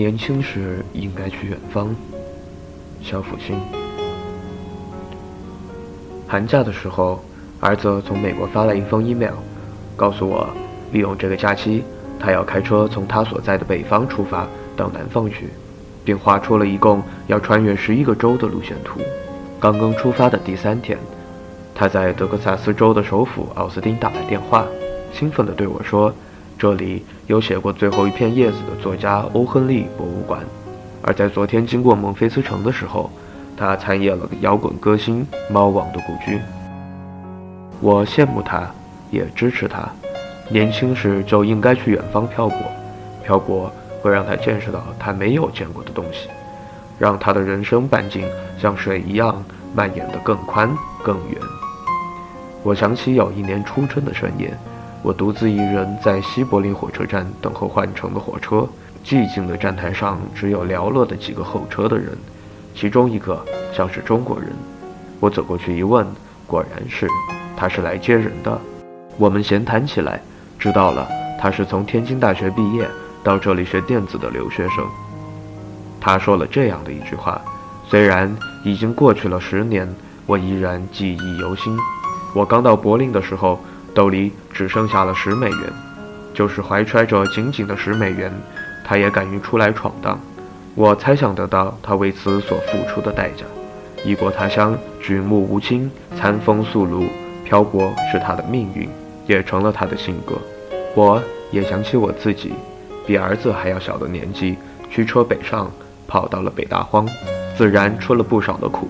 年轻时应该去远方。肖复兴。寒假的时候，儿子从美国发来一封 email，告诉我，利用这个假期，他要开车从他所在的北方出发到南方去，并画出了一共要穿越十一个州的路线图。刚刚出发的第三天，他在德克萨斯州的首府奥斯汀打来电话，兴奋地对我说：“这里有写过《最后一片叶子》的作家欧亨利博物馆。”而在昨天经过孟菲斯城的时候，他参演了摇滚歌星猫王的故居。我羡慕他，也支持他。年轻时就应该去远方漂泊，漂泊会让他见识到他没有见过的东西，让他的人生半径像水一样蔓延得更宽更远。我想起有一年初春的深夜，我独自一人在西柏林火车站等候换乘的火车。寂静的站台上只有寥落的几个候车的人，其中一个像是中国人。我走过去一问，果然是，他是来接人的。我们闲谈起来，知道了他是从天津大学毕业到这里学电子的留学生。他说了这样的一句话，虽然已经过去了十年，我依然记忆犹新。我刚到柏林的时候，兜里只剩下了十美元，就是怀揣着紧紧的十美元。他也敢于出来闯荡，我猜想得到他为此所付出的代价。异国他乡，举目无亲，餐风宿露，漂泊是他的命运，也成了他的性格。我也想起我自己，比儿子还要小的年纪，驱车北上，跑到了北大荒，自然吃了不少的苦。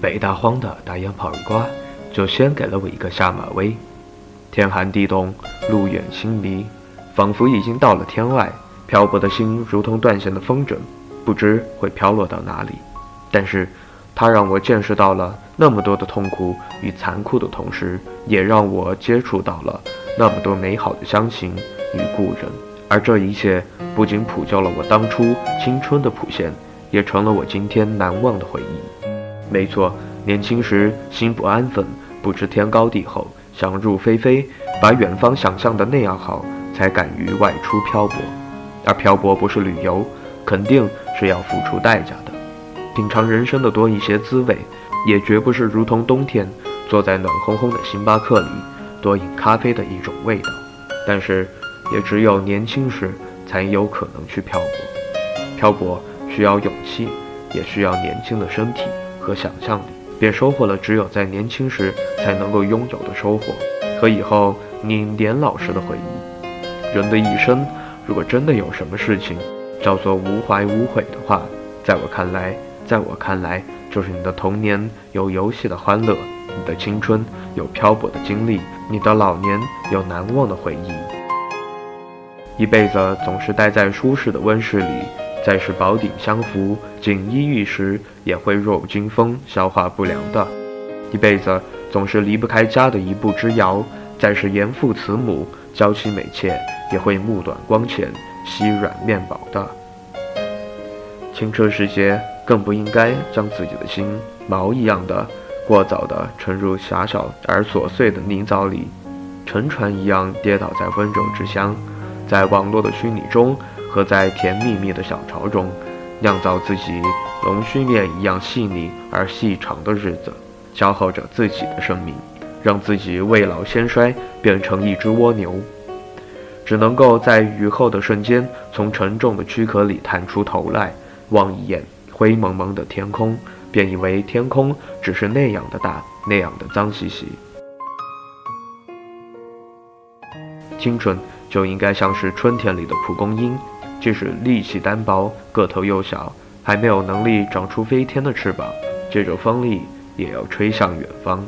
北大荒的大雁泡瓜，就先给了我一个下马威。天寒地冻，路远心迷，仿佛已经到了天外。漂泊的心如同断线的风筝，不知会飘落到哪里。但是，它让我见识到了那么多的痛苦与残酷的同时，也让我接触到了那么多美好的乡情与故人。而这一切不仅谱就了我当初青春的谱线，也成了我今天难忘的回忆。没错，年轻时心不安分，不知天高地厚，想入非非，把远方想象的那样好，才敢于外出漂泊。而漂泊不是旅游，肯定是要付出代价的。品尝人生的多一些滋味，也绝不是如同冬天坐在暖烘烘的星巴克里多饮咖啡的一种味道。但是，也只有年轻时才有可能去漂泊。漂泊需要勇气，也需要年轻的身体和想象力，便收获了只有在年轻时才能够拥有的收获和以后你年老时的回忆。人的一生。如果真的有什么事情叫做无怀无悔的话，在我看来，在我看来，就是你的童年有游戏的欢乐，你的青春有漂泊的经历，你的老年有难忘的回忆。一辈子总是待在舒适的温室里，再是宝鼎相扶、锦衣玉食，也会弱不禁风、消化不良的。一辈子总是离不开家的一步之遥，再是严父慈母、娇妻美妾。也会目短光浅、稀软面薄的。青春时节，更不应该将自己的心毛一样的过早的沉入狭小而琐碎的泥沼里，沉船一样跌倒在温柔之乡，在网络的虚拟中和在甜蜜蜜的小巢中，酿造自己龙须面一样细腻而细长的日子，消耗着自己的生命，让自己未老先衰，变成一只蜗牛。只能够在雨后的瞬间，从沉重的躯壳里探出头来，望一眼灰蒙蒙的天空，便以为天空只是那样的大，那样的脏兮兮。青春就应该像是春天里的蒲公英，即使力气单薄，个头又小，还没有能力长出飞天的翅膀，借着风力也要吹向远方，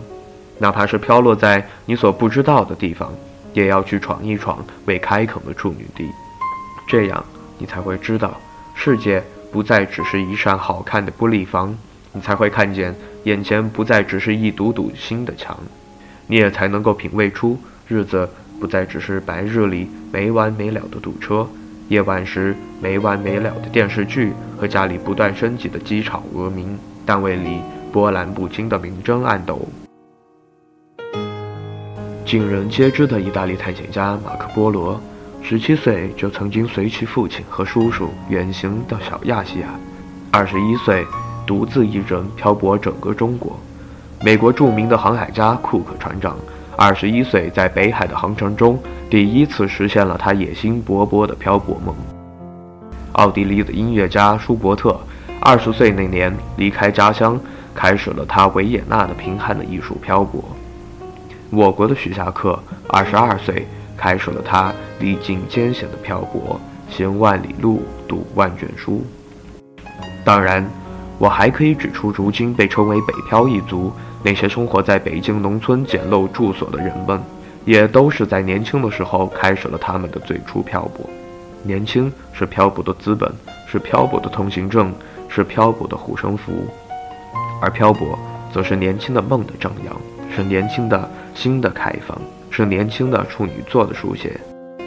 哪怕是飘落在你所不知道的地方。也要去闯一闯未开垦的处女地，这样你才会知道，世界不再只是一扇好看的玻璃房，你才会看见眼前不再只是一堵堵新的墙，你也才能够品味出日子不再只是白日里没完没了的堵车，夜晚时没完没了的电视剧和家里不断升级的机场俄鸣，单位里波澜不惊的明争暗斗。尽人皆知的意大利探险家马克·波罗，十七岁就曾经随其父亲和叔叔远行到小亚细亚，二十一岁独自一人漂泊整个中国。美国著名的航海家库克船长，二十一岁在北海的航程中第一次实现了他野心勃勃的漂泊梦。奥地利的音乐家舒伯特，二十岁那年离开家乡，开始了他维也纳的贫寒的艺术漂泊。我国的徐霞客，二十二岁。开始了他历尽艰险的漂泊，行万里路，读万卷书。当然，我还可以指出，如今被称为“北漂一族”那些生活在北京农村简陋住所的人们，也都是在年轻的时候开始了他们的最初漂泊。年轻是漂泊的资本，是漂泊的通行证，是漂泊的护身符，而漂泊则是年轻的梦的张扬，是年轻的心的开放。是年轻的处女座的书写，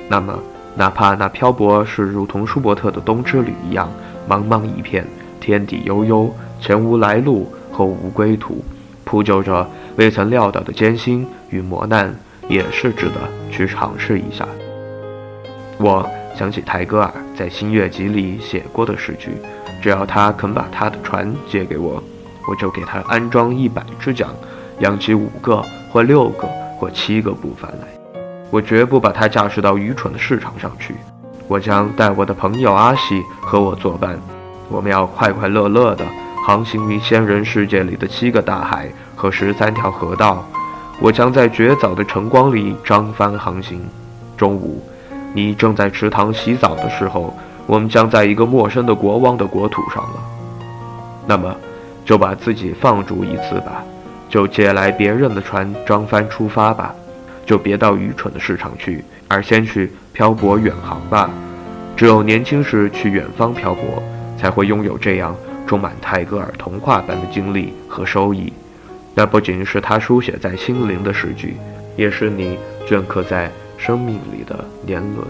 那么，哪怕那漂泊是如同舒伯特的《冬之旅》一样，茫茫一片，天地悠悠，前无来路，后无归途，铺就着未曾料到的艰辛与磨难，也是值得去尝试一下。我想起泰戈尔在《新月集》里写过的诗句：“只要他肯把他的船借给我，我就给他安装一百只桨，养起五个或六个。”或七个步帆来，我绝不把它驾驶到愚蠢的市场上去。我将带我的朋友阿喜和我作伴，我们要快快乐乐地航行于仙人世界里的七个大海和十三条河道。我将在绝早的晨光里张帆航行。中午，你正在池塘洗澡的时候，我们将在一个陌生的国王的国土上了。那么，就把自己放逐一次吧。就借来别人的船，张帆出发吧。就别到愚蠢的市场去，而先去漂泊远航吧。只有年轻时去远方漂泊，才会拥有这样充满泰戈尔童话般的经历和收益。那不仅是他书写在心灵的诗句，也是你镌刻在生命里的年轮。